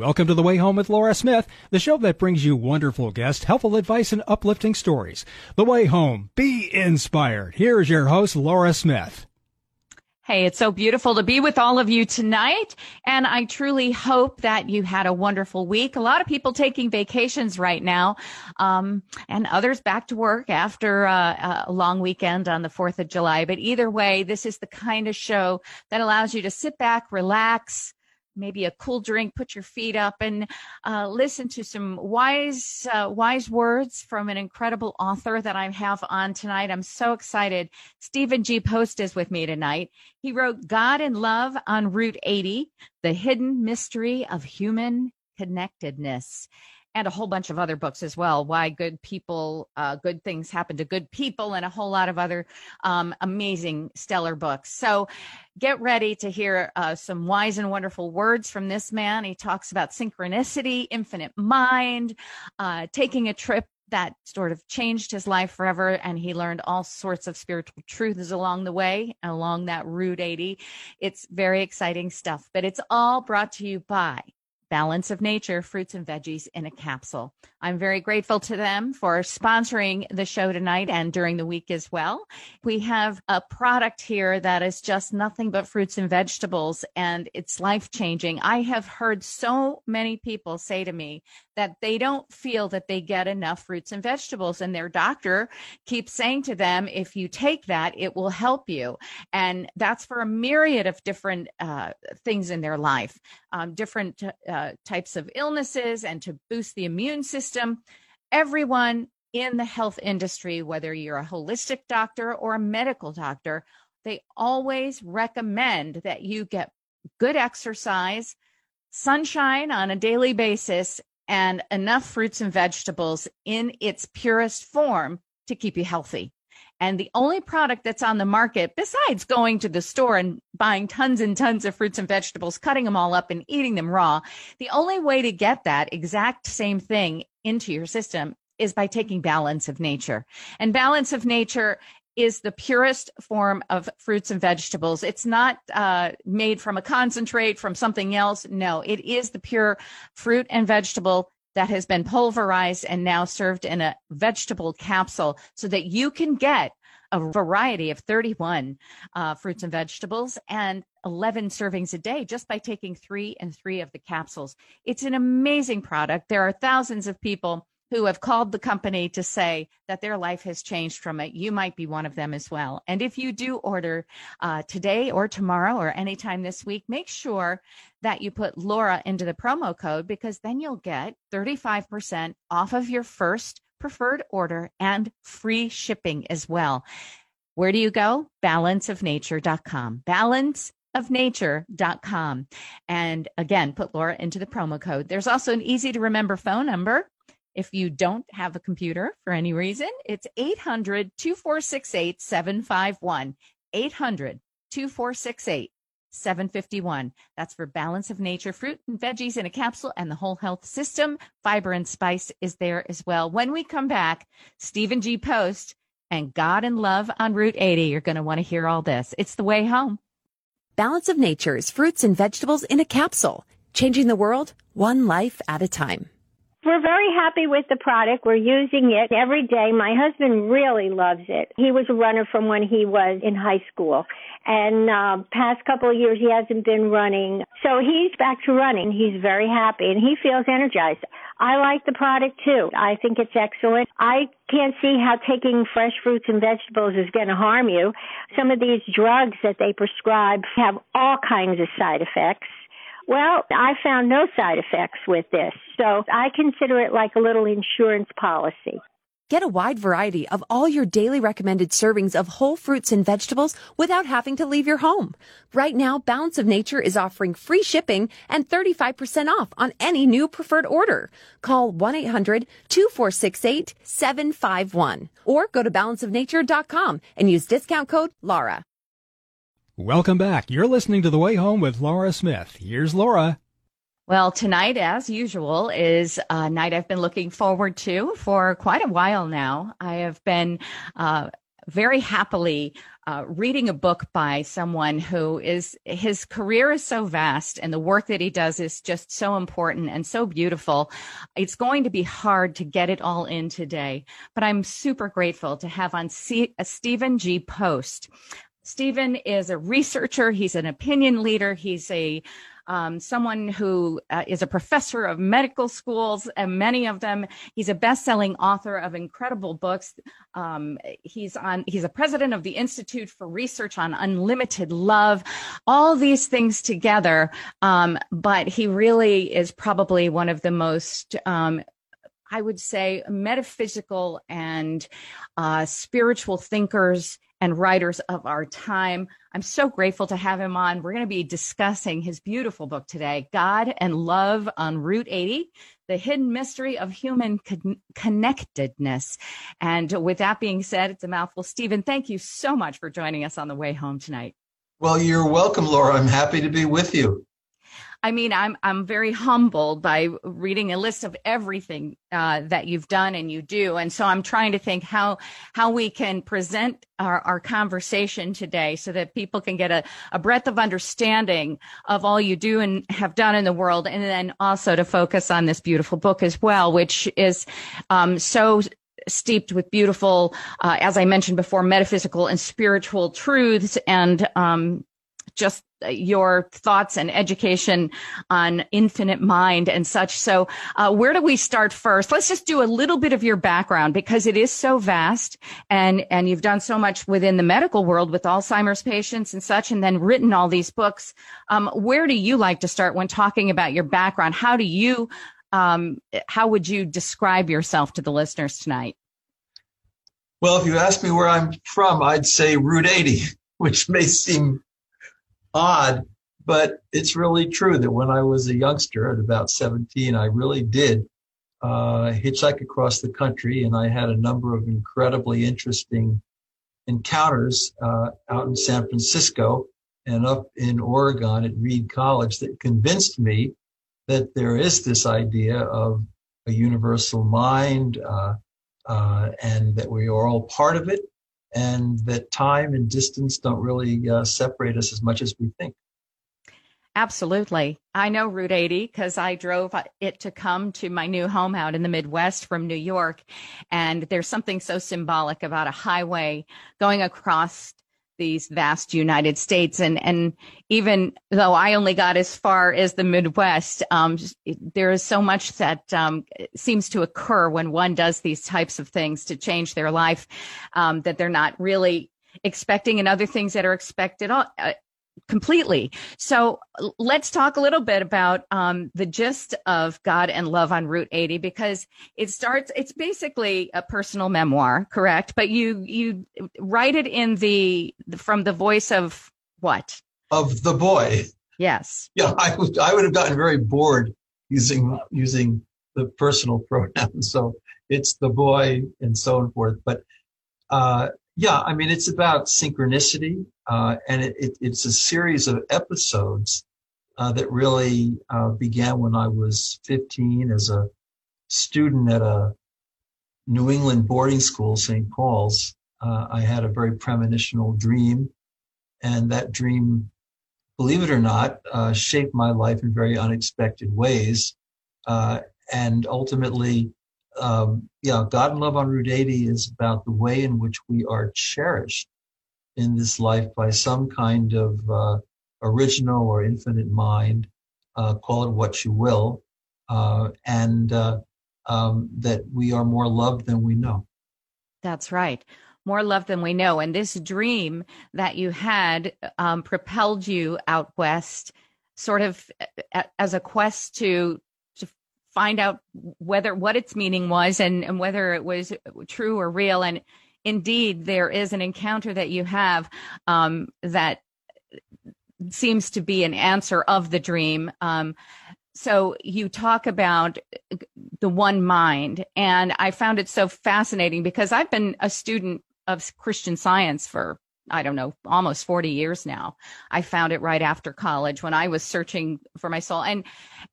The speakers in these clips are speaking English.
Welcome to The Way Home with Laura Smith, the show that brings you wonderful guests, helpful advice, and uplifting stories. The Way Home. Be inspired. Here is your host, Laura Smith. Hey, it's so beautiful to be with all of you tonight. And I truly hope that you had a wonderful week. A lot of people taking vacations right now, um, and others back to work after uh, a long weekend on the 4th of July. But either way, this is the kind of show that allows you to sit back, relax, maybe a cool drink, put your feet up, and uh, listen to some wise, uh, wise words from an incredible author that I have on tonight. I'm so excited. Stephen G. Post is with me tonight. He wrote God and Love on Route 80, The Hidden Mystery of Human Connectedness and a whole bunch of other books as well. Why good people, uh, good things happen to good people, and a whole lot of other um, amazing, stellar books. So get ready to hear uh, some wise and wonderful words from this man. He talks about synchronicity, infinite mind, uh, taking a trip that sort of changed his life forever and he learned all sorts of spiritual truths along the way along that route 80 it's very exciting stuff but it's all brought to you by Balance of Nature fruits and veggies in a capsule. I'm very grateful to them for sponsoring the show tonight and during the week as well. We have a product here that is just nothing but fruits and vegetables and it's life changing. I have heard so many people say to me that they don't feel that they get enough fruits and vegetables and their doctor keeps saying to them, if you take that, it will help you. And that's for a myriad of different uh, things in their life, um, different uh, types of illnesses and to boost the immune system. Everyone in the health industry, whether you're a holistic doctor or a medical doctor, they always recommend that you get good exercise, sunshine on a daily basis, and enough fruits and vegetables in its purest form to keep you healthy. And the only product that's on the market, besides going to the store and buying tons and tons of fruits and vegetables, cutting them all up and eating them raw, the only way to get that exact same thing into your system is by taking balance of nature. And balance of nature is the purest form of fruits and vegetables. It's not uh, made from a concentrate from something else. No, it is the pure fruit and vegetable that has been pulverized and now served in a vegetable capsule so that you can get a variety of 31 uh, fruits and vegetables and 11 servings a day just by taking three and three of the capsules. It's an amazing product. There are thousands of people who have called the company to say that their life has changed from it. You might be one of them as well. And if you do order uh, today or tomorrow or anytime this week, make sure that you put Laura into the promo code because then you'll get 35% off of your first preferred order and free shipping as well. Where do you go? Balanceofnature.com. Balanceofnature.com. And again, put Laura into the promo code. There's also an easy to remember phone number if you don't have a computer for any reason, it's 800 2468 751. 800 2468 751. That's for Balance of Nature fruit and veggies in a capsule and the whole health system. Fiber and spice is there as well. When we come back, Stephen G. Post and God and Love on Route 80. You're going to want to hear all this. It's the way home. Balance of Nature's fruits and vegetables in a capsule, changing the world one life at a time. We're very happy with the product. We're using it every day. My husband really loves it. He was a runner from when he was in high school. And uh, past couple of years he hasn't been running. So he's back to running. He's very happy and he feels energized. I like the product too. I think it's excellent. I can't see how taking fresh fruits and vegetables is going to harm you. Some of these drugs that they prescribe have all kinds of side effects. Well, I found no side effects with this. So I consider it like a little insurance policy. Get a wide variety of all your daily recommended servings of whole fruits and vegetables without having to leave your home. Right now, Balance of Nature is offering free shipping and 35% off on any new preferred order. Call 1-800-2468-751 or go to balanceofnature.com and use discount code LAURA. Welcome back. You're listening to The Way Home with Laura Smith. Here's Laura. Well, tonight, as usual, is a night I've been looking forward to for quite a while now. I have been uh, very happily uh, reading a book by someone who is his career is so vast and the work that he does is just so important and so beautiful. It's going to be hard to get it all in today, but I'm super grateful to have on C- uh, Stephen G. Post. Stephen is a researcher. He's an opinion leader. He's a um, someone who uh, is a professor of medical schools, and many of them. He's a best-selling author of incredible books. Um, he's on. He's a president of the Institute for Research on Unlimited Love. All these things together, um, but he really is probably one of the most um, I would say metaphysical and uh, spiritual thinkers and writers of our time. I'm so grateful to have him on. We're going to be discussing his beautiful book today, God and Love on Route 80, the hidden mystery of human con- connectedness. And with that being said, it's a mouthful. Stephen, thank you so much for joining us on the way home tonight. Well, you're welcome, Laura. I'm happy to be with you. I mean, I'm I'm very humbled by reading a list of everything uh, that you've done and you do, and so I'm trying to think how how we can present our, our conversation today so that people can get a, a breadth of understanding of all you do and have done in the world, and then also to focus on this beautiful book as well, which is um, so steeped with beautiful, uh, as I mentioned before, metaphysical and spiritual truths and um, just your thoughts and education on infinite mind and such. So, uh, where do we start first? Let's just do a little bit of your background because it is so vast, and and you've done so much within the medical world with Alzheimer's patients and such, and then written all these books. Um, where do you like to start when talking about your background? How do you, um, how would you describe yourself to the listeners tonight? Well, if you ask me where I'm from, I'd say Route 80, which may seem odd, but it's really true that when I was a youngster at about 17, I really did uh, hitchhike across the country, and I had a number of incredibly interesting encounters uh, out in San Francisco and up in Oregon at Reed College that convinced me that there is this idea of a universal mind uh, uh and that we are all part of it and that time and distance don't really uh, separate us as much as we think. Absolutely. I know Route 80 because I drove it to come to my new home out in the Midwest from New York. And there's something so symbolic about a highway going across these vast United States. And, and even though I only got as far as the Midwest, um, there is so much that um, seems to occur when one does these types of things to change their life um, that they're not really expecting and other things that are expected uh, completely. So let's talk a little bit about um, the gist of God and Love on Route 80 because it starts. It's basically a personal memoir, correct? But you you write it in the from the voice of what? Of the boy. Yes. Yeah, I would I would have gotten very bored using using the personal pronouns. So it's the boy and so forth. But uh, yeah, I mean, it's about synchronicity, uh, and it, it, it's a series of episodes uh, that really uh, began when I was 15 as a student at a New England boarding school, St. Paul's. Uh, I had a very premonitional dream, and that dream, believe it or not, uh, shaped my life in very unexpected ways, uh, and ultimately um, yeah, God and Love on Route 80 is about the way in which we are cherished in this life by some kind of uh, original or infinite mind, uh, call it what you will, uh, and uh, um, that we are more loved than we know. That's right. More love than we know. And this dream that you had um, propelled you out west, sort of as a quest to find out whether what its meaning was and, and whether it was true or real. And indeed, there is an encounter that you have um, that seems to be an answer of the dream. Um, so you talk about the one mind, and I found it so fascinating because I've been a student of Christian science for I don't know, almost 40 years now. I found it right after college when I was searching for my soul. And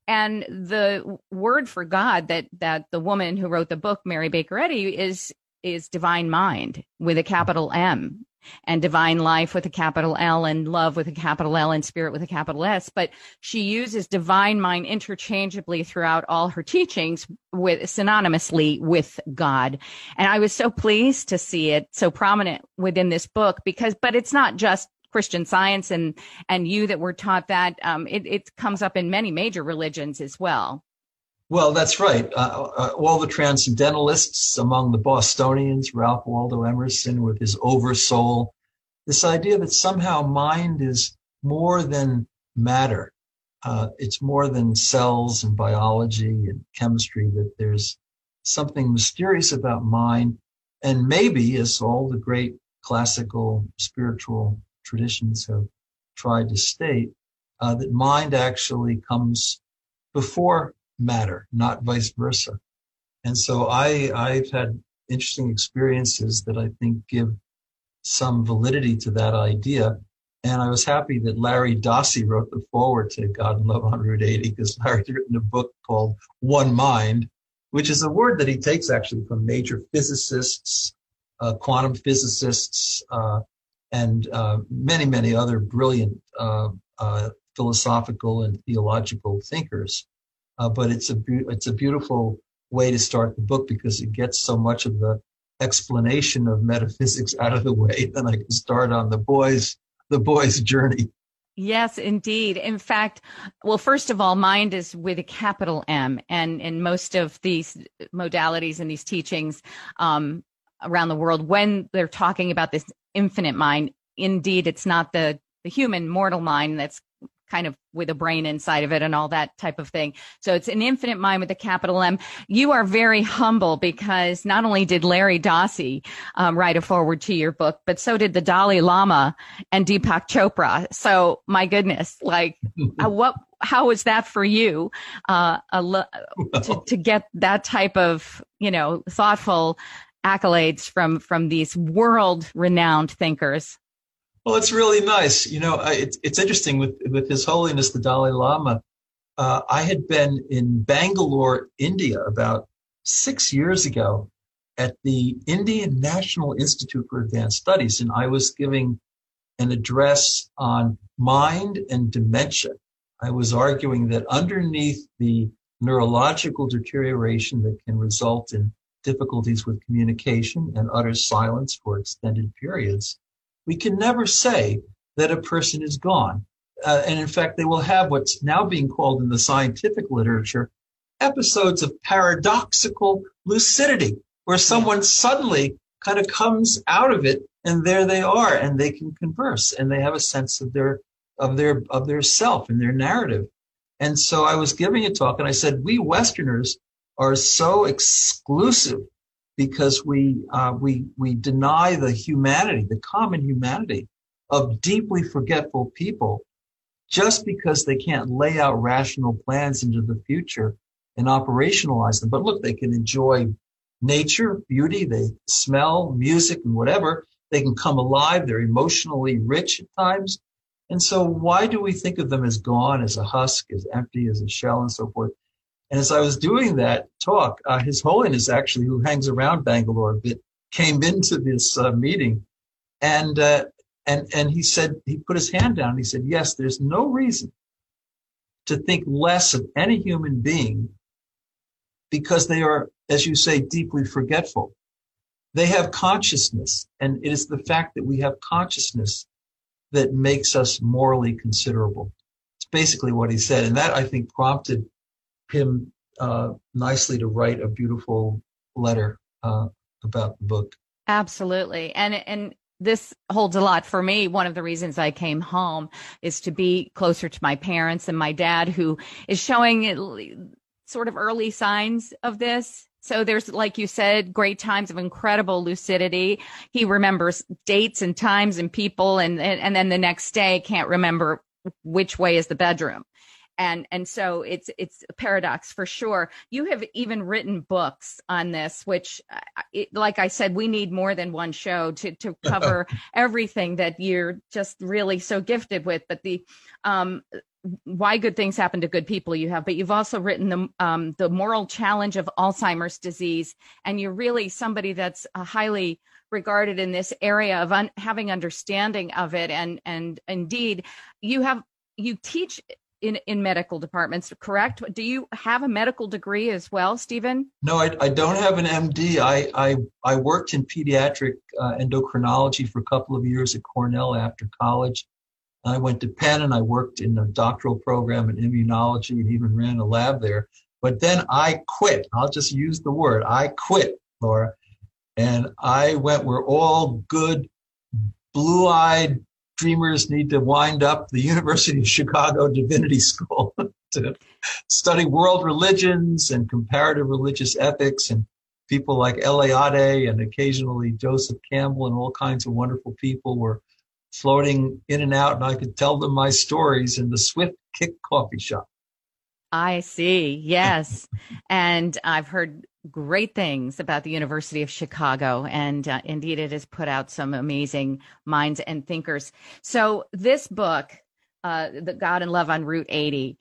and the word for God that that the woman who wrote the book, Mary Baker Eddy, is is divine mind with a capital M. and divine life with a capital L and love with a capital L and spirit with a capital S. But she uses divine mind interchangeably throughout all her teachings with synonymously with God. And I was so pleased to see it so prominent within this book because, but it's not just Christian science and and you that were taught that. Um, it, it comes up in many major religions as well. Well, that's right. Uh, uh, all the transcendentalists among the Bostonians, Ralph Waldo Emerson with his oversoul, this idea that somehow mind is more than matter. Uh, it's more than cells and biology and chemistry, that there's something mysterious about mind. And maybe, as all the great classical spiritual traditions have tried to state, uh, that mind actually comes before matter, not vice versa. And so I, I've had interesting experiences that I think give some validity to that idea. And I was happy that Larry Dossey wrote the foreword to God and Love on Route 80 because Larry's written a book called One Mind, which is a word that he takes actually from major physicists, uh, quantum physicists, uh, and uh, many, many other brilliant uh, uh, philosophical and theological thinkers. Uh, but it's a be- it's a beautiful way to start the book because it gets so much of the explanation of metaphysics out of the way. Then I can start on the boys the boys' journey. Yes, indeed. In fact, well, first of all, mind is with a capital M, and in most of these modalities and these teachings um, around the world, when they're talking about this infinite mind, indeed, it's not the the human mortal mind that's kind of with a brain inside of it and all that type of thing. So it's an infinite mind with a capital M. You are very humble because not only did Larry Dossey um, write a forward to your book, but so did the Dalai Lama and Deepak Chopra. So my goodness, like uh, what, how was that for you, uh, to, to get that type of, you know, thoughtful accolades from, from these world renowned thinkers? Well, it's really nice. You know, it's, it's interesting with, with His Holiness the Dalai Lama. Uh, I had been in Bangalore, India, about six years ago at the Indian National Institute for Advanced Studies, and I was giving an address on mind and dementia. I was arguing that underneath the neurological deterioration that can result in difficulties with communication and utter silence for extended periods, we can never say that a person is gone. Uh, and in fact, they will have what's now being called in the scientific literature episodes of paradoxical lucidity, where someone suddenly kind of comes out of it and there they are and they can converse and they have a sense of their of their of their self and their narrative. And so I was giving a talk and I said, we Westerners are so exclusive because we uh, we we deny the humanity, the common humanity of deeply forgetful people, just because they can't lay out rational plans into the future and operationalize them. But look, they can enjoy nature, beauty, they smell music and whatever. They can come alive. They're emotionally rich at times. And so why do we think of them as gone, as a husk, as empty, as a shell and so forth? And as I was doing that talk, uh, His Holiness actually, who hangs around Bangalore a bit, came into this uh, meeting, and uh, and and he said he put his hand down. And he said, "Yes, there's no reason to think less of any human being because they are, as you say, deeply forgetful. They have consciousness, and it is the fact that we have consciousness that makes us morally considerable." It's basically what he said, and that I think prompted him uh, nicely to write a beautiful letter uh, about the book. Absolutely, and and this holds a lot for me. One of the reasons I came home is to be closer to my parents and my dad, who is showing sort of early signs of this. So there's, like you said, great times of incredible lucidity. He remembers dates and times and people, and and, and then the next day can't remember which way is the bedroom and and so it's it's a paradox for sure. You have even written books on this which uh, it, like i said we need more than one show to to cover everything that you're just really so gifted with. But the um why good things happen to good people you have. But you've also written the um, the moral challenge of alzheimer's disease. And you're really somebody that's uh, highly regarded in this area of un- having understanding of it. And and indeed you have you teach in in medical departments correct do you have a medical degree as well stephen no i, I don't have an md I, I i worked in pediatric uh, endocrinology for a couple of years at cornell after college I went to Penn and I worked in a doctoral program in immunology and even ran a lab there. But then I quit. I'll just use the word. I quit, Laura. And I went where all good, blue eyed dreamers need to wind up the University of Chicago Divinity School to study world religions and comparative religious ethics and people like Eliade and occasionally Joseph Campbell and all kinds of wonderful people were floating in and out, and I could tell them my stories in the Swift Kick Coffee Shop. I see. Yes. and I've heard great things about the University of Chicago. And uh, indeed, it has put out some amazing minds and thinkers. So, this book, uh, The God and Love on Route 80,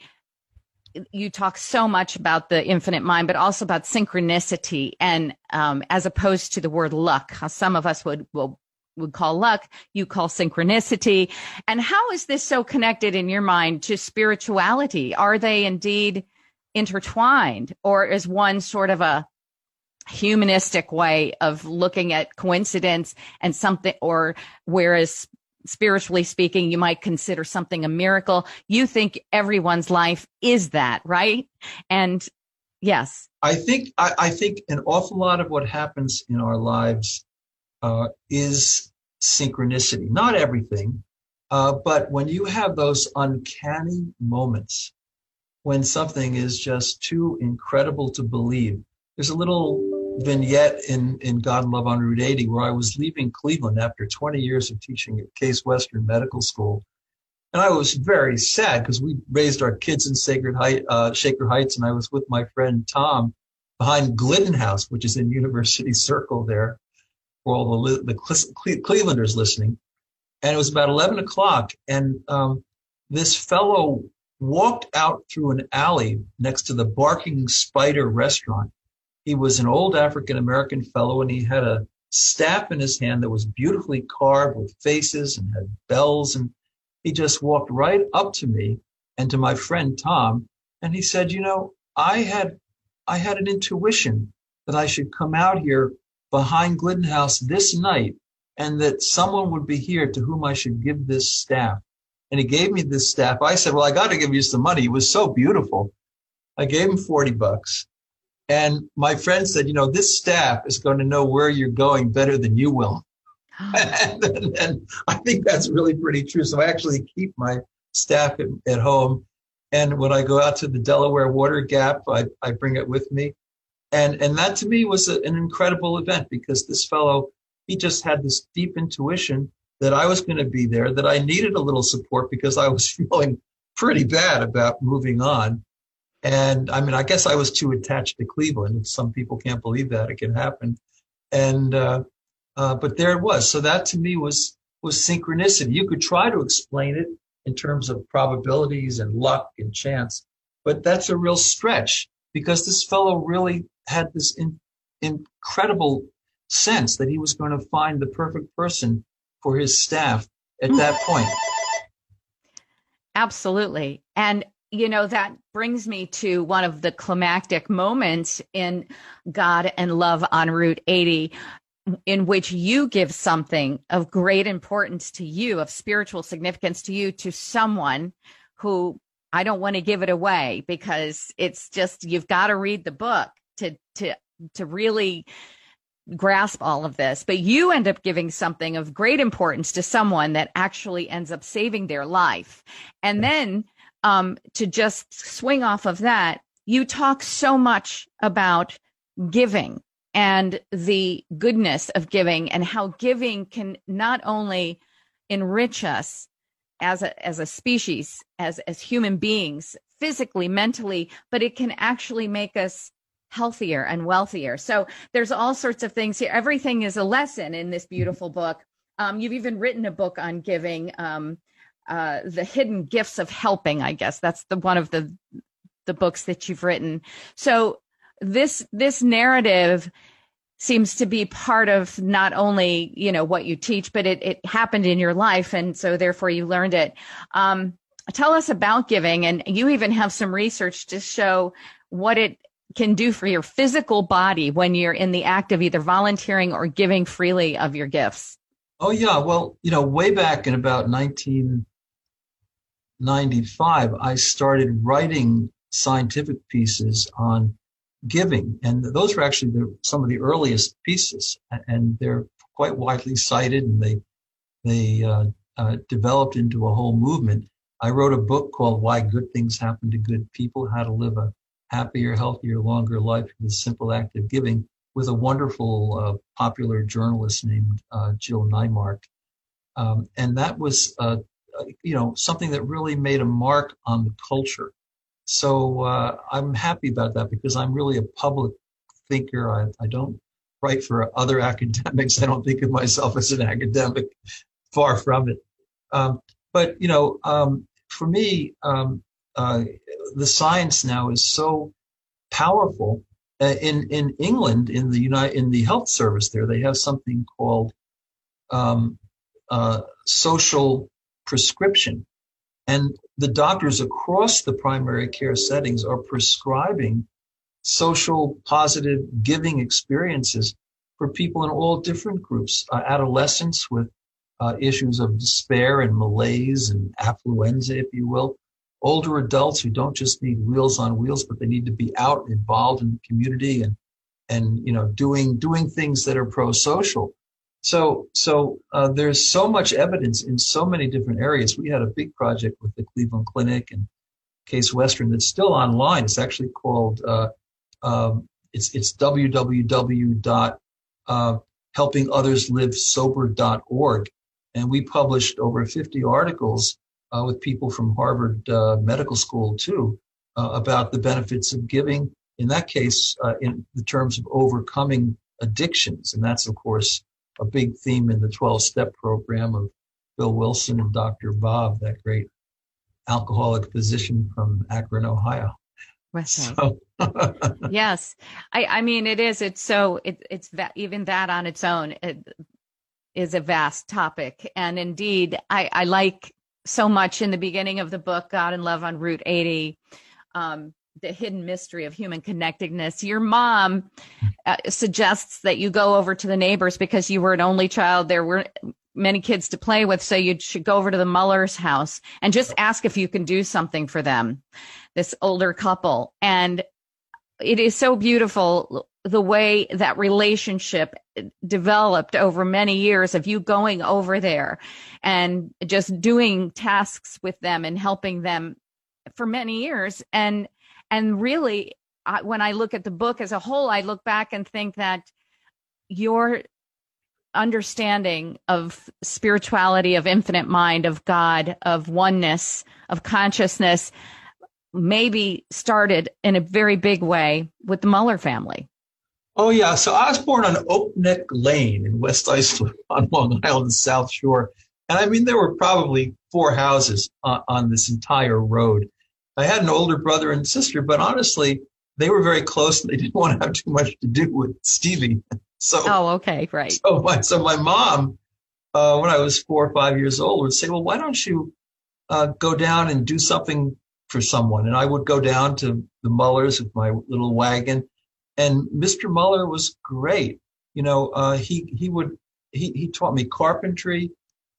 you talk so much about the infinite mind, but also about synchronicity and um, as opposed to the word luck, how some of us would will would call luck, you call synchronicity. And how is this so connected in your mind to spirituality? Are they indeed intertwined or is one sort of a humanistic way of looking at coincidence and something or whereas spiritually speaking you might consider something a miracle you think everyone's life is that right and yes i think I, I think an awful lot of what happens in our lives uh, is synchronicity. Not everything, uh, but when you have those uncanny moments when something is just too incredible to believe. There's a little vignette in, in God and Love on Route 80 where I was leaving Cleveland after 20 years of teaching at Case Western Medical School. And I was very sad because we raised our kids in Sacred Height, uh, Shaker Heights, and I was with my friend Tom behind Glidden House, which is in University Circle there for all the, the Clevelanders listening. And it was about 11 o'clock. And um, this fellow walked out through an alley next to the Barking Spider restaurant. He was an old African American fellow and he had a staff in his hand that was beautifully carved with faces and had bells. And he just walked right up to me and to my friend Tom. And he said, you know, I had, I had an intuition that I should come out here behind Glidden House this night and that someone would be here to whom I should give this staff. And he gave me this staff. I said, well, I got to give you some money. It was so beautiful. I gave him 40 bucks. And my friend said, you know, this staff is going to know where you're going better than you will. and, and, and, I think that's really pretty true. So I actually keep my staff at, at home. And when I go out to the Delaware Water Gap, I, I bring it with me. And, and that to me was a, an incredible event because this fellow, he just had this deep intuition that I was going to be there, that I needed a little support because I was feeling pretty bad about moving on. And I mean, I guess I was too attached to Cleveland. Some people can't believe that it can happen. And, uh, uh, but there it was. So that to me was, was synchronicity. You could try to explain it in terms of probabilities and luck and chance, but that's a real stretch because this fellow really had this in, incredible sense that he was going to find the perfect person for his staff at that point. Absolutely. And you know, that brings me to one of the climactic moments in God and Love on Route 80, in which you give something of great importance to you, of spiritual significance to you, to someone who I don't want to give it away because it's just, you've got to read the book to to to really grasp all of this. But you end up giving something of great importance to someone that actually ends up saving their life. And then um, to just swing off of that you talk so much about giving and the goodness of giving and how giving can not only enrich us as a as a species as as human beings physically mentally but it can actually make us healthier and wealthier. So there's all sorts of things here. Everything is a lesson in this beautiful book. Um, you've even written a book on giving. Um, uh, the hidden gifts of helping. I guess that's the one of the the books that you've written. So this this narrative seems to be part of not only you know what you teach, but it it happened in your life, and so therefore you learned it. Um, tell us about giving, and you even have some research to show what it can do for your physical body when you're in the act of either volunteering or giving freely of your gifts. Oh yeah, well, you know, way back in about 1995, I started writing scientific pieces on giving, and those were actually the, some of the earliest pieces, and they're quite widely cited, and they they uh, uh, developed into a whole movement. I wrote a book called "Why Good Things Happen to Good People: How to Live a Happier, Healthier, Longer Life with Simple Act of Giving." with a wonderful uh, popular journalist named uh, Jill Neimark. Um, and that was, uh, you know, something that really made a mark on the culture. So uh, I'm happy about that because I'm really a public thinker. I, I don't write for other academics. I don't think of myself as an academic, far from it. Um, but, you know, um, for me, um, uh, the science now is so powerful uh, in in England, in the United, in the health service there, they have something called um, uh, social prescription, and the doctors across the primary care settings are prescribing social positive giving experiences for people in all different groups, uh, adolescents with uh, issues of despair and malaise and affluenza, if you will, older adults who don't just need Meals on Wheels, but they need to be out involved in the community and and you know doing doing things that are pro-social. So so uh, there's so much evidence in so many different areas. We had a big project with the Cleveland Clinic and Case Western that's still online. It's actually called uh, um, it's it's www.helpingotherslivesober.org, and we published over 50 articles uh, with people from Harvard uh, Medical School too uh, about the benefits of giving. In that case, uh, in the terms of overcoming addictions, and that's of course a big theme in the 12-step program of Bill Wilson and Dr. Bob, that great alcoholic physician from Akron, Ohio. So. yes, I, I mean it is. It's so it, it's that even that on its own it is a vast topic, and indeed, I, I like so much in the beginning of the book, God and Love on Route 80, um, the hidden mystery of human connectedness. Your mom uh, suggests that you go over to the neighbors because you were an only child. There weren't many kids to play with, so you should go over to the Muller's house and just ask if you can do something for them, this older couple. And it is so beautiful the way that relationship developed over many years of you going over there and just doing tasks with them and helping them for many years and and really I, when i look at the book as a whole i look back and think that your understanding of spirituality of infinite mind of god of oneness of consciousness maybe started in a very big way with the muller family. Oh yeah, so I was born on Oak Neck Lane in West Islip on Long Island South Shore, and I mean there were probably four houses on, on this entire road. I had an older brother and sister, but honestly, they were very close and they didn't want to have too much to do with Stevie. So oh, okay, right. So my so my mom, uh, when I was four or five years old, would say, "Well, why don't you uh, go down and do something for someone?" And I would go down to the Mullers with my little wagon and Mr. Muller was great. You know, uh, he he would he he taught me carpentry.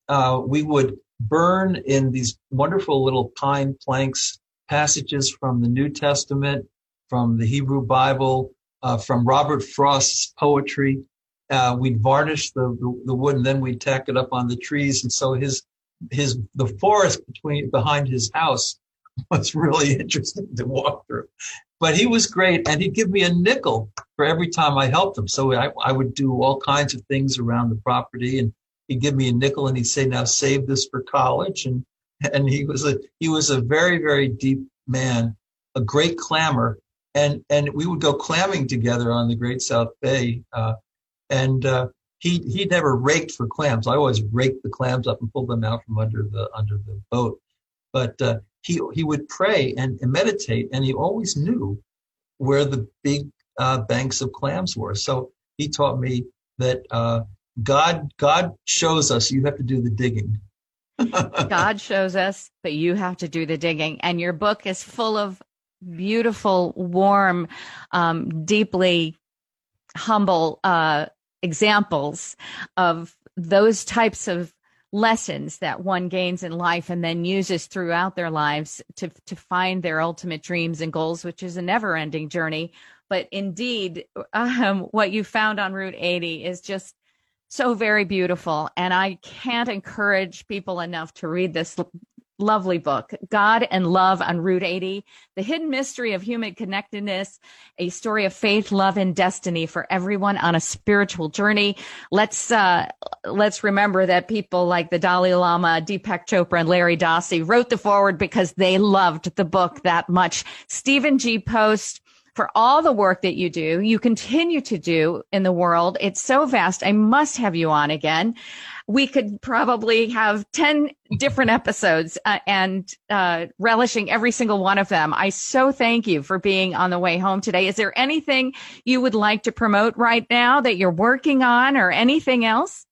Uh, we would burn in these wonderful little pine planks passages from the New Testament, from the Hebrew Bible, uh, from Robert Frost's poetry. Uh, we'd varnish the, the, the wood and then we'd tack it up on the trees. And so his his the forest between behind his house was really interesting to walk through but he was great and he'd give me a nickel for every time I helped him. So I, I would do all kinds of things around the property and he'd give me a nickel and he'd say, now save this for college. And, and he was a, he was a very, very deep man, a great clammer. And, and we would go clamming together on the Great South Bay. Uh, and, uh, he he never raked for clams. I always raked the clams up and pulled them out from under the under the boat. But uh, he he would pray and, and, meditate, and he always knew where the big uh, banks of clams were. So he taught me that uh, God God shows us you have to do the digging. God shows us, but you have to do the digging. And your book is full of beautiful, warm, um, deeply humble uh, examples of those types of lessons that one gains in life and then uses throughout their lives to to find their ultimate dreams and goals which is a never-ending journey but indeed um, what you found on route 80 is just so very beautiful and i can't encourage people enough to read this lovely book, God and Love on Route 80, The Hidden Mystery of Human Connectedness, a story of faith, love, and destiny for everyone on a spiritual journey. Let's, uh, let's remember that people like the Dalai Lama, Deepak Chopra, and Larry Dossey wrote the forward because they loved the book that much. Stephen G. Post, for all the work that you do, you continue to do in the world. It's so vast. I must have you on again we could probably have 10 different episodes uh, and uh, relishing every single one of them. I so thank you for being on the way home today. Is there anything you would like to promote right now that you're working on or anything else?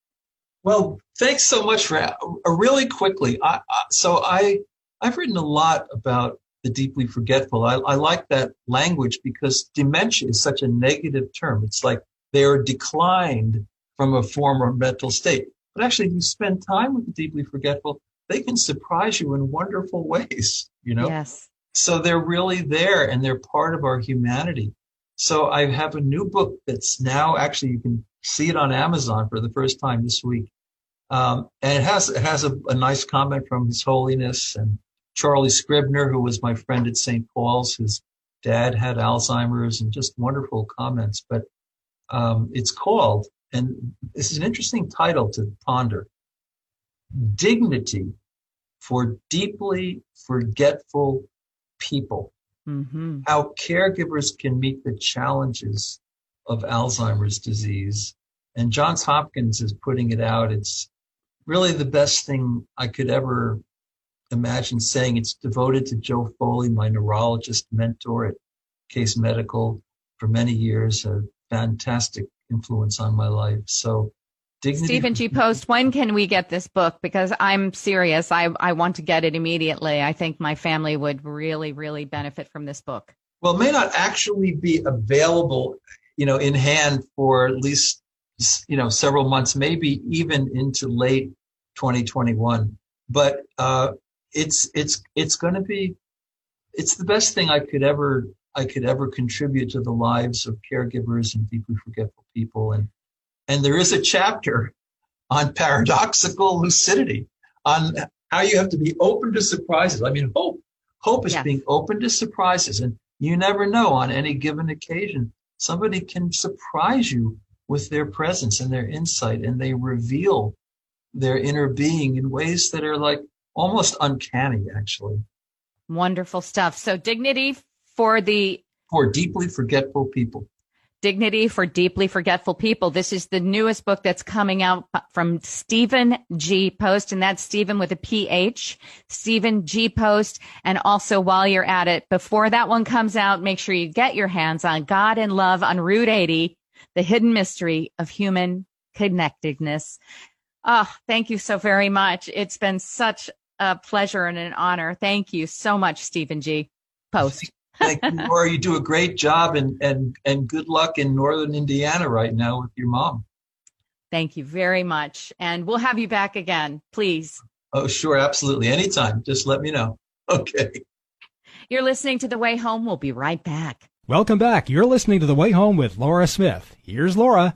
Well, thanks so much for uh, really quickly. I, so I I've written a lot about the deeply forgetful. I, I like that language because dementia is such a negative term. It's like they are declined from a former mental state. But actually, if you spend time with the deeply forgetful, they can surprise you in wonderful ways, you know? Yes. So they're really there and they're part of our humanity. So I have a new book that's now actually you can see it on Amazon for the first time this week. Um, and it has it has a, a, nice comment from His Holiness and Charlie Scribner, who was my friend at St. Paul's. His dad had Alzheimer's, and just wonderful comments. But um, it's called and this is an interesting title to ponder dignity for deeply forgetful people. Mm-hmm. How caregivers can meet the challenges of Alzheimer's disease. And Johns Hopkins is putting it out. It's really the best thing I could ever imagine saying. It's devoted to Joe Foley, my neurologist mentor at Case Medical for many years, a fantastic influence on my life. So Dignity. Stephen G. Post, when can we get this book? Because I'm serious. I, I want to get it immediately. I think my family would really, really benefit from this book. Well, it may not actually be available, you know, in hand for at least, you know, several months, maybe even into late 2021. But uh, it's it's it's going to be, it's the best thing I could ever I could ever contribute to the lives of caregivers and deeply forgetful people. And, and there is a chapter on paradoxical lucidity, on how you have to be open to surprises. I mean, hope, hope is yes. being open to surprises. And you never know on any given occasion, somebody can surprise you with their presence and their insight and they reveal their inner being in ways that are like almost uncanny, actually. Wonderful stuff. So dignity for the for deeply forgetful people. Dignity for Deeply Forgetful People. This is the newest book that's coming out from Stephen G. Post, and that's Stephen with a PH, Stephen G. Post. And also, while you're at it, before that one comes out, make sure you get your hands on God and Love on Route 80, The Hidden Mystery of Human Connectedness. Oh, thank you so very much. It's been such a pleasure and an honor. Thank you so much, Stephen G. Post. Thank you, Laura. You do a great job, and and and good luck in northern Indiana right now with your mom. Thank you very much, and we'll have you back again, please. Oh, sure, absolutely, anytime. Just let me know. Okay. You're listening to The Way Home. We'll be right back. Welcome back. You're listening to The Way Home with Laura Smith. Here's Laura.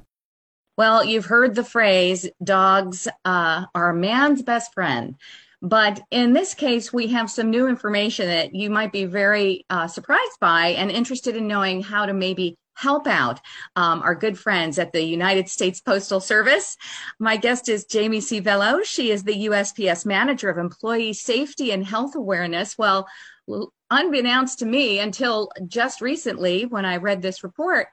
Well, you've heard the phrase dogs uh, are a man's best friend. But in this case, we have some new information that you might be very uh, surprised by and interested in knowing how to maybe help out um, our good friends at the United States Postal Service. My guest is Jamie C. Vello. She is the USPS Manager of Employee Safety and Health Awareness. Well, unbeknownst to me until just recently when I read this report,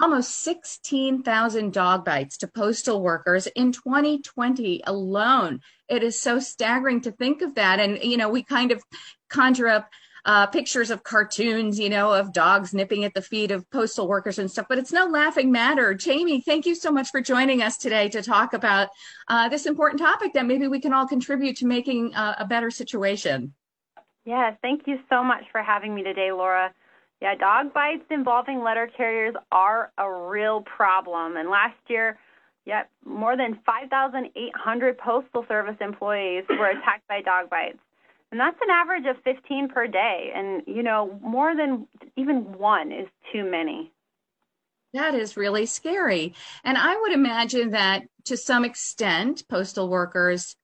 almost 16,000 dog bites to postal workers in 2020 alone. It is so staggering to think of that. And, you know, we kind of conjure up uh, pictures of cartoons, you know, of dogs nipping at the feet of postal workers and stuff, but it's no laughing matter. Jamie, thank you so much for joining us today to talk about uh, this important topic that maybe we can all contribute to making uh, a better situation. Yes, thank you so much for having me today, Laura. Yeah, dog bites involving letter carriers are a real problem. And last year, yet more than 5,800 Postal Service employees were attacked by dog bites. And that's an average of 15 per day. And, you know, more than even one is too many. That is really scary. And I would imagine that to some extent, postal workers,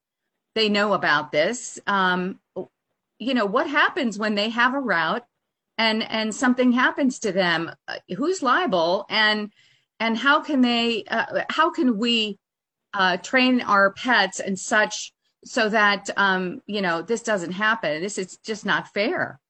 they know about this. Um, you know, what happens when they have a route and and something happens to them? Uh, who's liable? And and how can they? Uh, how can we uh, train our pets and such so that um, you know this doesn't happen. This is just not fair.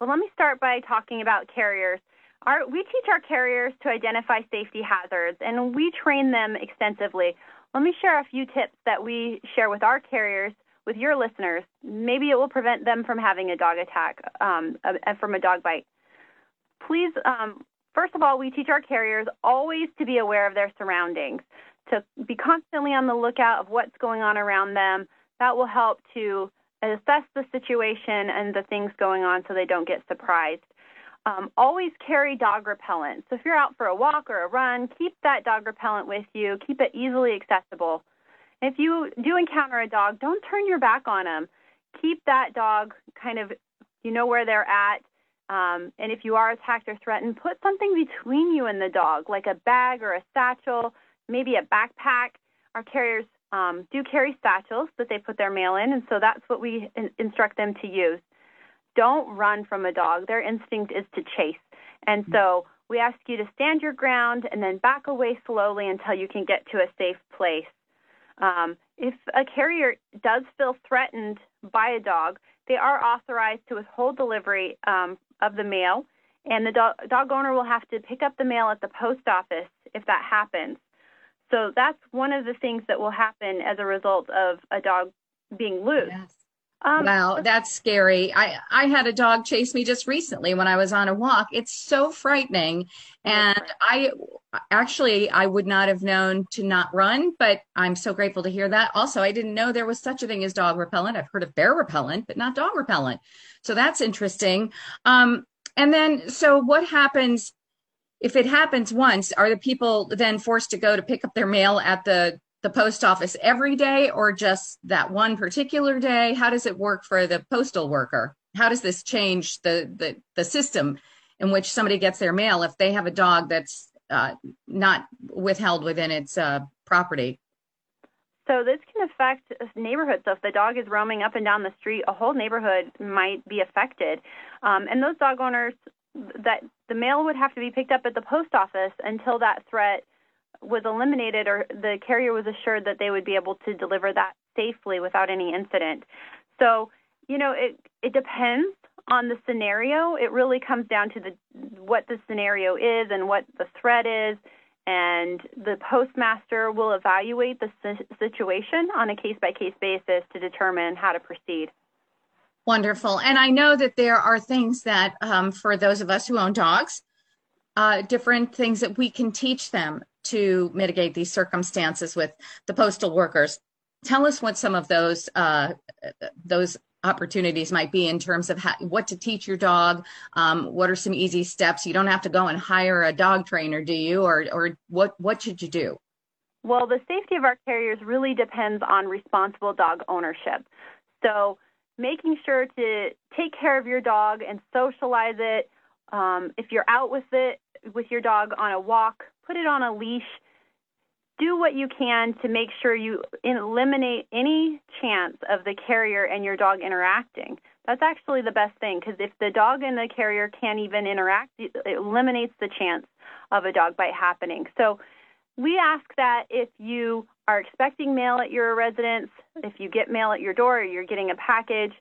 Well, let me start by talking about carriers. Our, we teach our carriers to identify safety hazards, and we train them extensively. Let me share a few tips that we share with our carriers, with your listeners. Maybe it will prevent them from having a dog attack, um, from a dog bite. Please, um, first of all, we teach our carriers always to be aware of their surroundings to be constantly on the lookout of what's going on around them. That will help to assess the situation and the things going on so they don't get surprised. Um, always carry dog repellent. So if you're out for a walk or a run, keep that dog repellent with you. Keep it easily accessible. If you do encounter a dog, don't turn your back on them. Keep that dog kind of, you know where they're at. Um, and if you are attacked or threatened, put something between you and the dog, like a bag or a satchel maybe a backpack. Our carriers um, do carry satchels that they put their mail in, and so that's what we in- instruct them to use. Don't run from a dog. Their instinct is to chase. And so we ask you to stand your ground and then back away slowly until you can get to a safe place. Um, if a carrier does feel threatened by a dog, they are authorized to withhold delivery um, of the mail, and the do- dog owner will have to pick up the mail at the post office if that happens. So that's one of the things that will happen as a result of a dog being loose. Yes. Um, wow, that's scary. I, I had a dog chase me just recently when I was on a walk. It's so frightening. And I actually, I would not have known to not run, but I'm so grateful to hear that. Also, I didn't know there was such a thing as dog repellent. I've heard of bear repellent, but not dog repellent. So that's interesting. Um, and then, so what happens if it happens once, are the people then forced to go to pick up their mail at the the post office every day or just that one particular day? How does it work for the postal worker? How does this change the the, the system in which somebody gets their mail if they have a dog that's uh, not withheld within its uh, property? So this can affect neighborhoods. So if the dog is roaming up and down the street, a whole neighborhood might be affected. Um, and those dog owners that the mail would have to be picked up at the post office until that threat was eliminated or the carrier was assured that they would be able to deliver that safely without any incident. So, you know, it it depends on the scenario. It really comes down to the what the scenario is and what the threat is and the postmaster will evaluate the situation on a case by case basis to determine how to proceed. Wonderful. And I know that there are things that, um, for those of us who own dogs, uh, different things that we can teach them to mitigate these circumstances with the postal workers. Tell us what some of those uh, those opportunities might be in terms of how, what to teach your dog. Um, what are some easy steps? You don't have to go and hire a dog trainer, do you? Or or what what should you do? Well, the safety of our carriers really depends on responsible dog ownership. So making sure to take care of your dog and socialize it. Um, if you're out with it with your dog on a walk, put it on a leash. Do what you can to make sure you eliminate any chance of the carrier and your dog interacting. That's actually the best thing because if the dog and the carrier can't even interact, it eliminates the chance of a dog bite happening. So we ask that if you are expecting mail at your residence, if you get mail at your door or you're getting a package,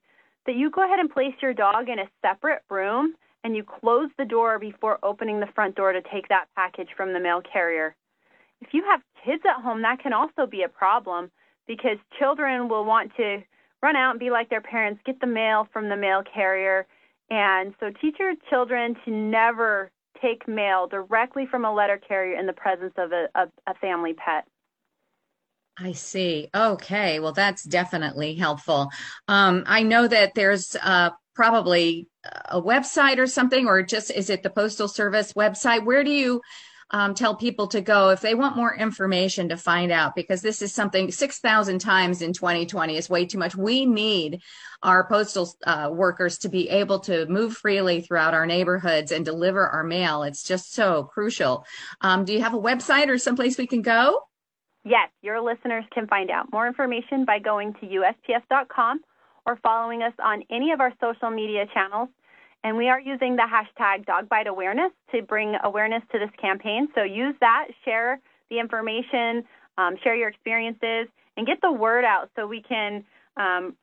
that you go ahead and place your dog in a separate room and you close the door before opening the front door to take that package from the mail carrier. If you have kids at home, that can also be a problem because children will want to run out and be like their parents, get the mail from the mail carrier. And so teach your children to never take mail directly from a letter carrier in the presence of a, a, family pet. I see. Okay. Well, that's definitely helpful. Um, I know that there's uh, probably a website or something, or just is it the Postal Service website? Where do you um, tell people to go if they want more information to find out? Because this is something 6,000 times in 2020 is way too much. We need our postal uh, workers to be able to move freely throughout our neighborhoods and deliver our mail. It's just so crucial. Um, do you have a website or someplace we can go? Yes, your listeners can find out more information by going to USPS.com or following us on any of our social media channels. And we are using the hashtag Dogbite Awareness to bring awareness to this campaign. So use that, share the information, um, share your experiences, and get the word out so we can um,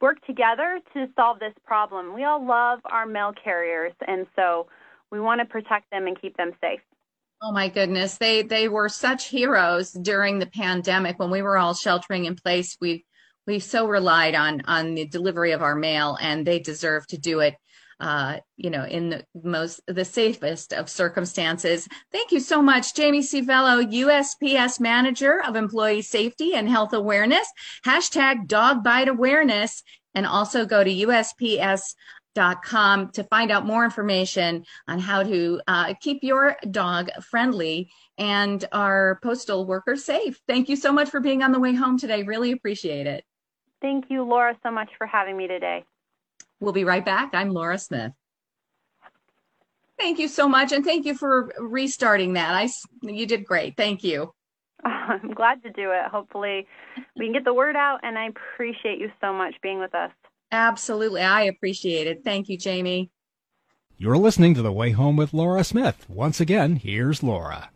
work together to solve this problem. We all love our mail carriers, and so we want to protect them and keep them safe. Oh my goodness, they they were such heroes during the pandemic when we were all sheltering in place. We we so relied on on the delivery of our mail, and they deserve to do it. Uh, you know, in the most the safest of circumstances. Thank you so much, Jamie Civello, USPS Manager of Employee Safety and Health Awareness. Hashtag Dog Bite Awareness, and also go to USPS.com to find out more information on how to uh, keep your dog friendly and our postal workers safe. Thank you so much for being on the way home today. Really appreciate it. Thank you, Laura, so much for having me today. We'll be right back. I'm Laura Smith. Thank you so much, and thank you for restarting that. I you did great. Thank you. I'm glad to do it. Hopefully, we can get the word out, and I appreciate you so much being with us. Absolutely, I appreciate it. Thank you, Jamie. You're listening to The Way Home with Laura Smith. Once again, here's Laura.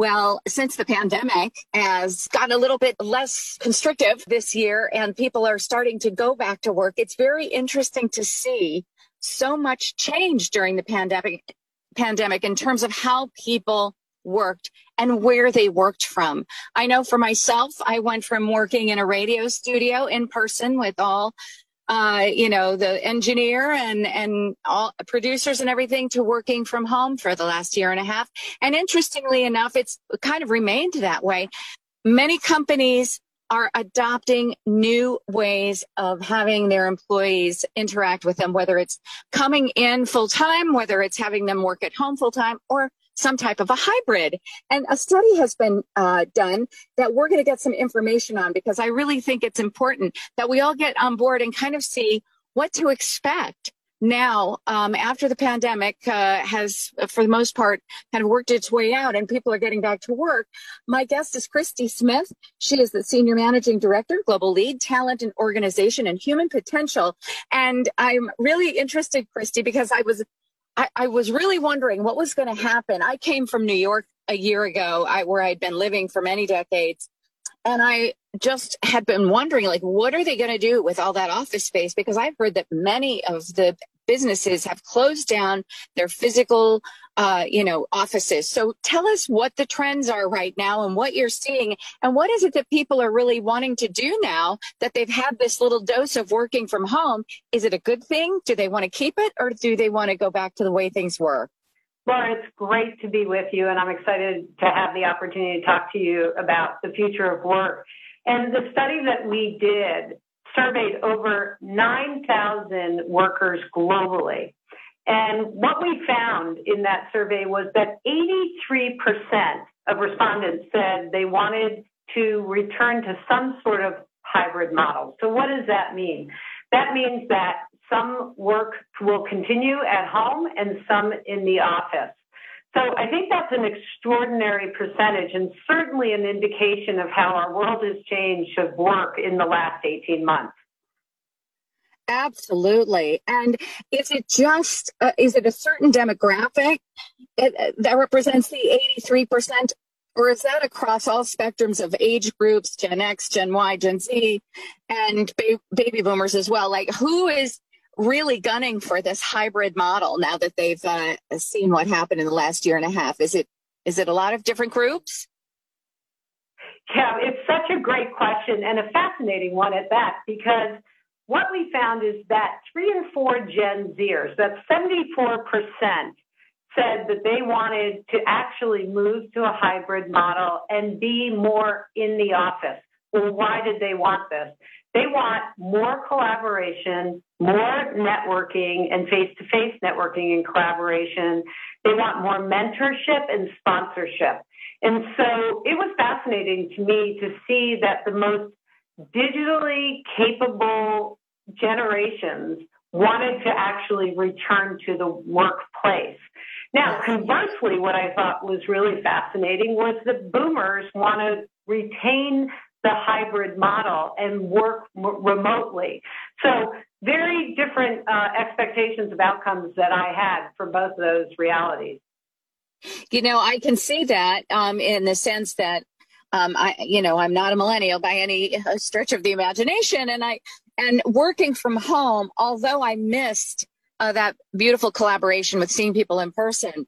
Well, since the pandemic has gotten a little bit less constrictive this year and people are starting to go back to work, it's very interesting to see so much change during the pandemic pandemic in terms of how people worked and where they worked from. I know for myself, I went from working in a radio studio in person with all uh, you know, the engineer and, and all producers and everything to working from home for the last year and a half. And interestingly enough, it's kind of remained that way. Many companies are adopting new ways of having their employees interact with them, whether it's coming in full time, whether it's having them work at home full time, or some type of a hybrid. And a study has been uh, done that we're going to get some information on because I really think it's important that we all get on board and kind of see what to expect now um, after the pandemic uh, has for the most part kind of worked its way out and people are getting back to work. My guest is christy smith. She is the senior managing director global lead talent and organization and human potential. And i'm really interested christy because i was I, I was really wondering what was going to happen. I came from New York a year ago, I, where I'd been living for many decades. And I just had been wondering, like, what are they going to do with all that office space? Because I've heard that many of the businesses have closed down their physical, uh, you know, offices. So tell us what the trends are right now and what you're seeing, and what is it that people are really wanting to do now that they've had this little dose of working from home? Is it a good thing? Do they want to keep it, or do they want to go back to the way things were? Laura, it's great to be with you, and I'm excited to have the opportunity to talk to you about the future of work. And the study that we did surveyed over 9,000 workers globally. And what we found in that survey was that 83% of respondents said they wanted to return to some sort of hybrid model. So, what does that mean? That means that some work will continue at home and some in the office. So I think that's an extraordinary percentage and certainly an indication of how our world has changed of work in the last 18 months. Absolutely. And is it just, uh, is it a certain demographic that represents the 83%? Or is that across all spectrums of age groups, Gen X, Gen Y, Gen Z, and ba- baby boomers as well? Like, who is really gunning for this hybrid model now that they've uh, seen what happened in the last year and a half? Is it is it a lot of different groups? Yeah, it's such a great question and a fascinating one at that because what we found is that three and four Gen Zers, that's 74%, said that they wanted to actually move to a hybrid model and be more in the office. Well, why did they want this? They want more collaboration, more networking and face to face networking and collaboration. They want more mentorship and sponsorship. And so it was fascinating to me to see that the most digitally capable generations wanted to actually return to the workplace. Now, conversely, what I thought was really fascinating was that boomers want to retain the hybrid model and work remotely. So, very different uh, expectations of outcomes that I had for both of those realities. You know, I can see that um, in the sense that um, I, you know, I'm not a millennial by any uh, stretch of the imagination, and I and working from home, although I missed uh, that beautiful collaboration with seeing people in person,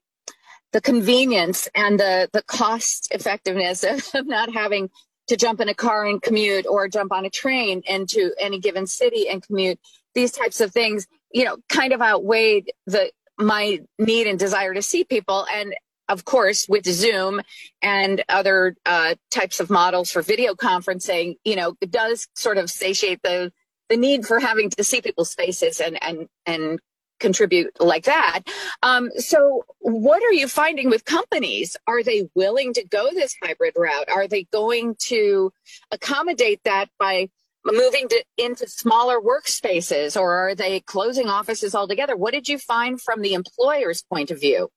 the convenience and the the cost effectiveness of not having to jump in a car and commute or jump on a train into any given city and commute. These types of things you know kind of outweighed the my need and desire to see people. And of course with zoom and other uh, types of models for video conferencing you know it does sort of satiate the the need for having to see people's faces and and and contribute like that. Um, so, what are you finding with companies? Are they willing to go this hybrid route? Are they going to accommodate that by moving to, into smaller workspaces, or are they closing offices altogether? What did you find from the employer's point of view?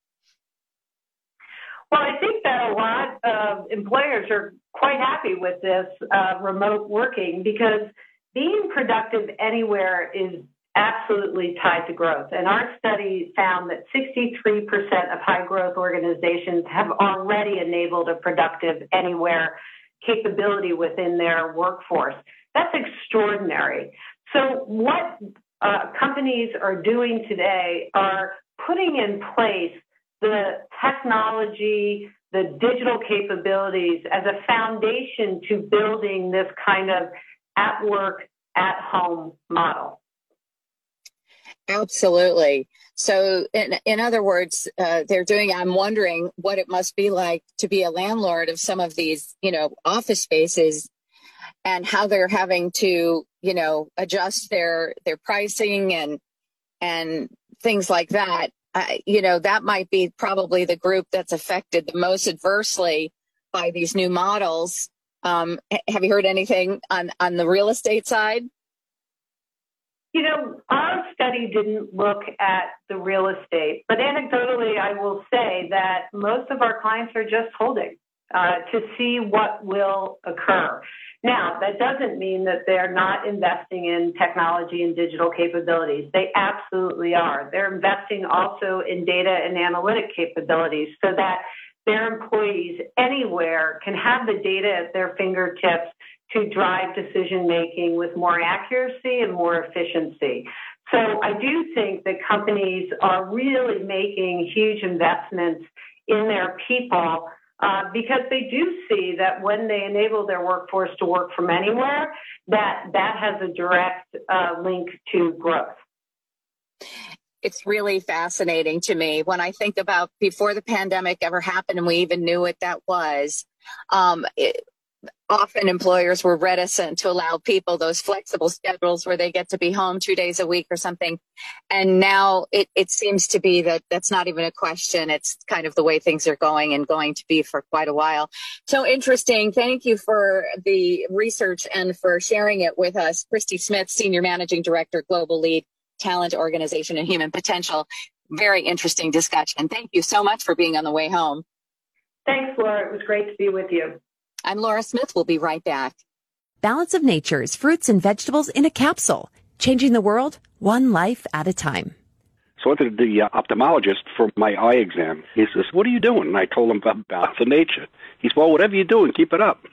Well, I think that a lot of employers are quite happy with this uh, remote working because being productive anywhere is absolutely tied to growth. And our study found that 63% of high growth organizations have already enabled a productive anywhere capability within their workforce. That's extraordinary. So, what uh, companies are doing today are putting in place the technology, the digital capabilities as a foundation to building this kind of at work, at home model. Absolutely. So, in, in other words, uh, they're doing, I'm wondering what it must be like to be a landlord of some of these, you know, office spaces and how they're having to, you know, adjust their, their pricing and, and things like that. Uh, you know, that might be probably the group that's affected the most adversely by these new models. Um, have you heard anything on, on the real estate side? You know, our study didn't look at the real estate, but anecdotally, I will say that most of our clients are just holding uh, to see what will occur. Now, that doesn't mean that they're not investing in technology and digital capabilities. They absolutely are. They're investing also in data and analytic capabilities so that their employees anywhere can have the data at their fingertips to drive decision making with more accuracy and more efficiency. So I do think that companies are really making huge investments in their people uh, because they do see that when they enable their workforce to work from anywhere, that that has a direct uh, link to growth. It's really fascinating to me when I think about before the pandemic ever happened and we even knew what that was. Um, it, often employers were reticent to allow people those flexible schedules where they get to be home two days a week or something. And now it, it seems to be that that's not even a question. It's kind of the way things are going and going to be for quite a while. So interesting. Thank you for the research and for sharing it with us. Christy Smith, Senior Managing Director, Global Lead, Talent Organization and Human Potential. Very interesting discussion. Thank you so much for being on the way home. Thanks, Laura. It was great to be with you. I'm Laura Smith. We'll be right back. Balance of Nature's fruits and vegetables in a capsule, changing the world one life at a time. So I went to the uh, ophthalmologist for my eye exam. He says, "What are you doing?" And I told him about Balance of Nature. He said, "Well, whatever you're doing, keep it up."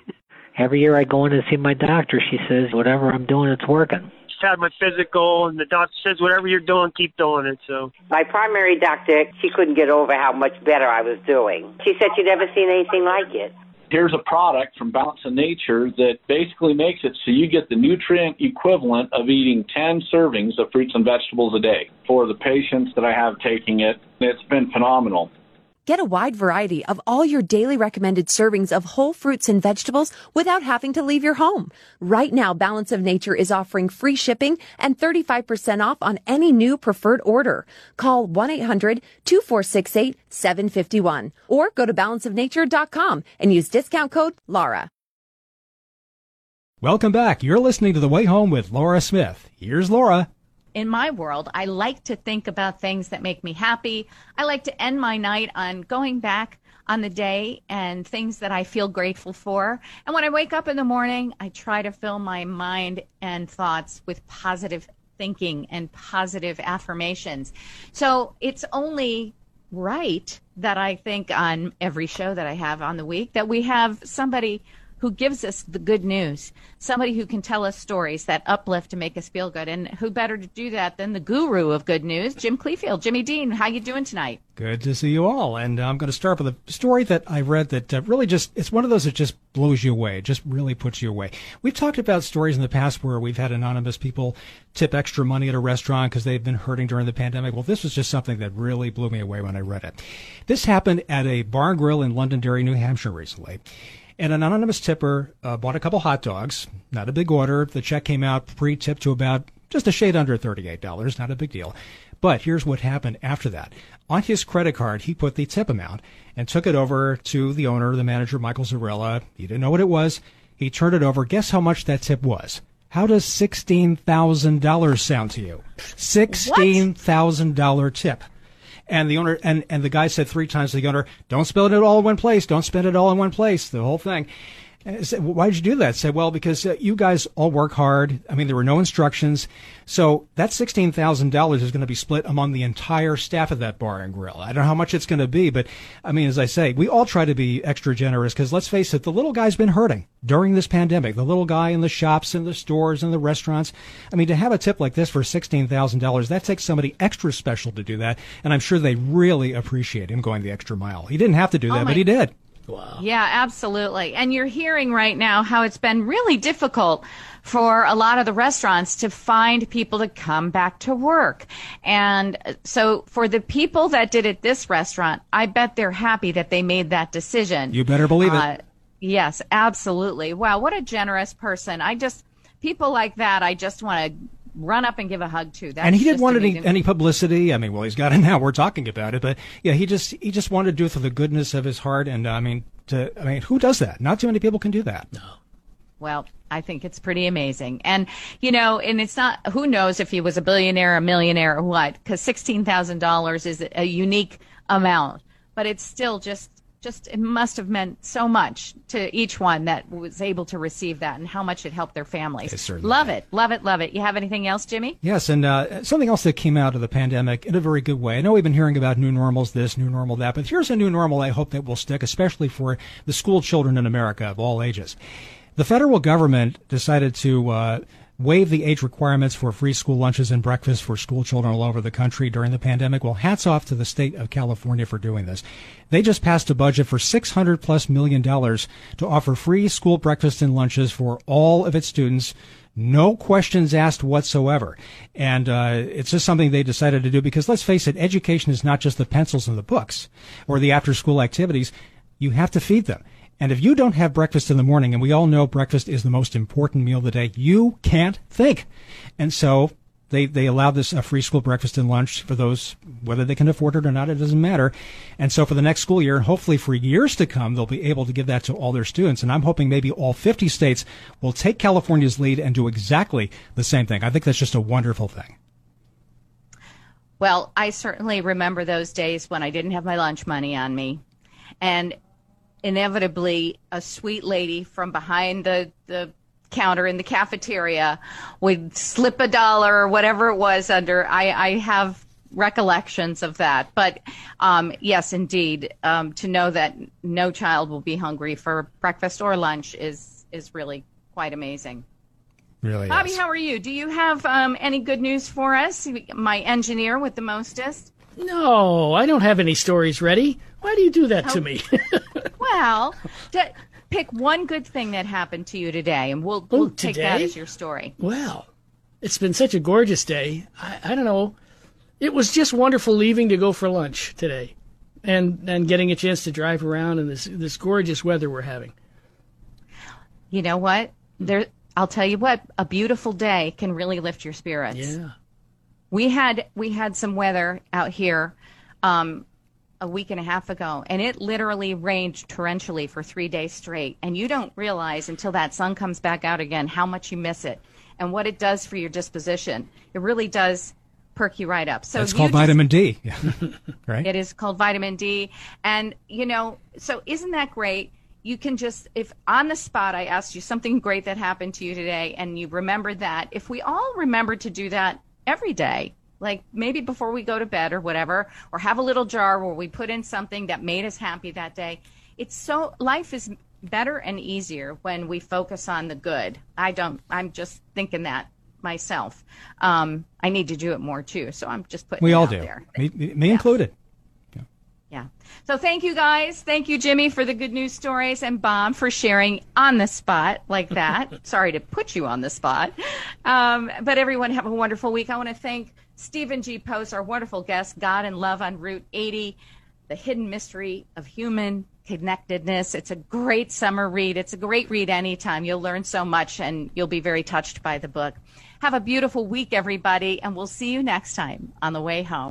Every year I go in to see my doctor. She says, "Whatever I'm doing, it's working." had my physical, and the doctor says whatever you're doing, keep doing it. So my primary doctor, she couldn't get over how much better I was doing. She said she'd never seen anything like it here's a product from Balance of Nature that basically makes it so you get the nutrient equivalent of eating 10 servings of fruits and vegetables a day. For the patients that I have taking it, it's been phenomenal. Get a wide variety of all your daily recommended servings of whole fruits and vegetables without having to leave your home. Right now, Balance of Nature is offering free shipping and 35% off on any new preferred order. Call 1-800-2468-751 or go to balanceofnature.com and use discount code LAURA. Welcome back. You're listening to The Way Home with Laura Smith. Here's Laura in my world, I like to think about things that make me happy. I like to end my night on going back on the day and things that I feel grateful for. And when I wake up in the morning, I try to fill my mind and thoughts with positive thinking and positive affirmations. So it's only right that I think on every show that I have on the week that we have somebody who gives us the good news, somebody who can tell us stories that uplift and make us feel good. And who better to do that than the guru of good news, Jim Cleefield. Jimmy Dean, how you doing tonight? Good to see you all. And I'm going to start with a story that I read that uh, really just, it's one of those that just blows you away, just really puts you away. We've talked about stories in the past where we've had anonymous people tip extra money at a restaurant because they've been hurting during the pandemic. Well, this was just something that really blew me away when I read it. This happened at a bar and grill in Londonderry, New Hampshire recently. And an anonymous tipper uh, bought a couple hot dogs, not a big order. The check came out pre tipped to about just a shade under $38, not a big deal. But here's what happened after that. On his credit card, he put the tip amount and took it over to the owner, the manager, Michael Zarilla. He didn't know what it was. He turned it over. Guess how much that tip was? How does $16,000 sound to you? $16,000 tip. And the owner and, and the guy said three times to the owner, "Don't spend it all in one place. Don't spend it all in one place." The whole thing. Said, Why did you do that? I said, well, because uh, you guys all work hard. I mean, there were no instructions. So that $16,000 is going to be split among the entire staff of that bar and grill. I don't know how much it's going to be, but I mean, as I say, we all try to be extra generous because let's face it, the little guy's been hurting during this pandemic. The little guy in the shops and the stores and the restaurants. I mean, to have a tip like this for $16,000, that takes somebody extra special to do that. And I'm sure they really appreciate him going the extra mile. He didn't have to do that, oh but he did. Wow. Yeah, absolutely. And you're hearing right now how it's been really difficult for a lot of the restaurants to find people to come back to work. And so for the people that did it this restaurant, I bet they're happy that they made that decision. You better believe uh, it. Yes, absolutely. Wow, what a generous person. I just people like that, I just want to run up and give a hug to. That's and he didn't want any, any publicity. I mean, well, he's got it now. We're talking about it, but yeah, he just he just wanted to do it for the goodness of his heart. And uh, I mean, to I mean, who does that? Not too many people can do that. No. Well, I think it's pretty amazing. And, you know, and it's not, who knows if he was a billionaire, a millionaire, or what, because $16,000 is a unique amount. But it's still just just it must have meant so much to each one that was able to receive that and how much it helped their families. Love it, love it, love it. You have anything else, Jimmy? Yes, and uh, something else that came out of the pandemic in a very good way. I know we've been hearing about new normals, this, new normal, that, but here's a new normal I hope that will stick, especially for the school children in America of all ages. The federal government decided to uh, waive the age requirements for free school lunches and breakfast for school children all over the country during the pandemic. Well, hats off to the state of California for doing this. They just passed a budget for 600 plus million dollars to offer free school breakfast and lunches for all of its students. No questions asked whatsoever. And uh, it's just something they decided to do because let's face it, education is not just the pencils and the books or the after school activities. You have to feed them. And if you don't have breakfast in the morning, and we all know breakfast is the most important meal of the day, you can't think. And so they, they allow this a free school breakfast and lunch for those, whether they can afford it or not, it doesn't matter. And so for the next school year, and hopefully for years to come, they'll be able to give that to all their students. And I'm hoping maybe all 50 states will take California's lead and do exactly the same thing. I think that's just a wonderful thing. Well, I certainly remember those days when I didn't have my lunch money on me. And inevitably a sweet lady from behind the, the counter in the cafeteria would slip a dollar or whatever it was under. I, I have recollections of that. But um, yes, indeed, um, to know that no child will be hungry for breakfast or lunch is is really quite amazing. Really Bobby, is. how are you? Do you have um, any good news for us? My engineer with the mostest. No, I don't have any stories ready. Why do you do that to me? Well, d- pick one good thing that happened to you today, and we'll, Oh, we'll take that as your story. well, it's been such a gorgeous day. I, I don't know. It was just wonderful leaving to go for lunch today, and and getting a chance to drive around in this this gorgeous weather we're having. You know what? There, I'll tell you what. A beautiful day can really lift your spirits. Yeah. We had we had some weather out here um, a week and a half ago, and it literally rained torrentially for three days straight. And you don't realize until that sun comes back out again how much you miss it and what it does for your disposition. It really does perk you right up. So it's called just- vitamin D. right? It is called vitamin D. And, you know, so isn't that great? You can just, if on the spot I asked you something great that happened to you today and you remembered that, if we all remembered to do that every day, like maybe before we go to bed or whatever, or have a little jar where we put in something that made us happy that day, it's so, life is better and easier when we focus on the good. I don't, I'm just thinking that myself. Um, I need to do it more too. So I'm just putting We it all do, there. me, me included. Yeah. So thank you guys. Thank you, Jimmy, for the good news stories and Bob for sharing on the spot like that. Sorry to put you on the spot. Um, but everyone have a wonderful week. I want to thank Stephen G. Post, our wonderful guest, God and Love on Route 80, the hidden mystery of human connectedness. It's a great summer read. It's a great read anytime. You'll learn so much and you'll be very touched by the book. Have a beautiful week, everybody, and we'll see you next time on the way home.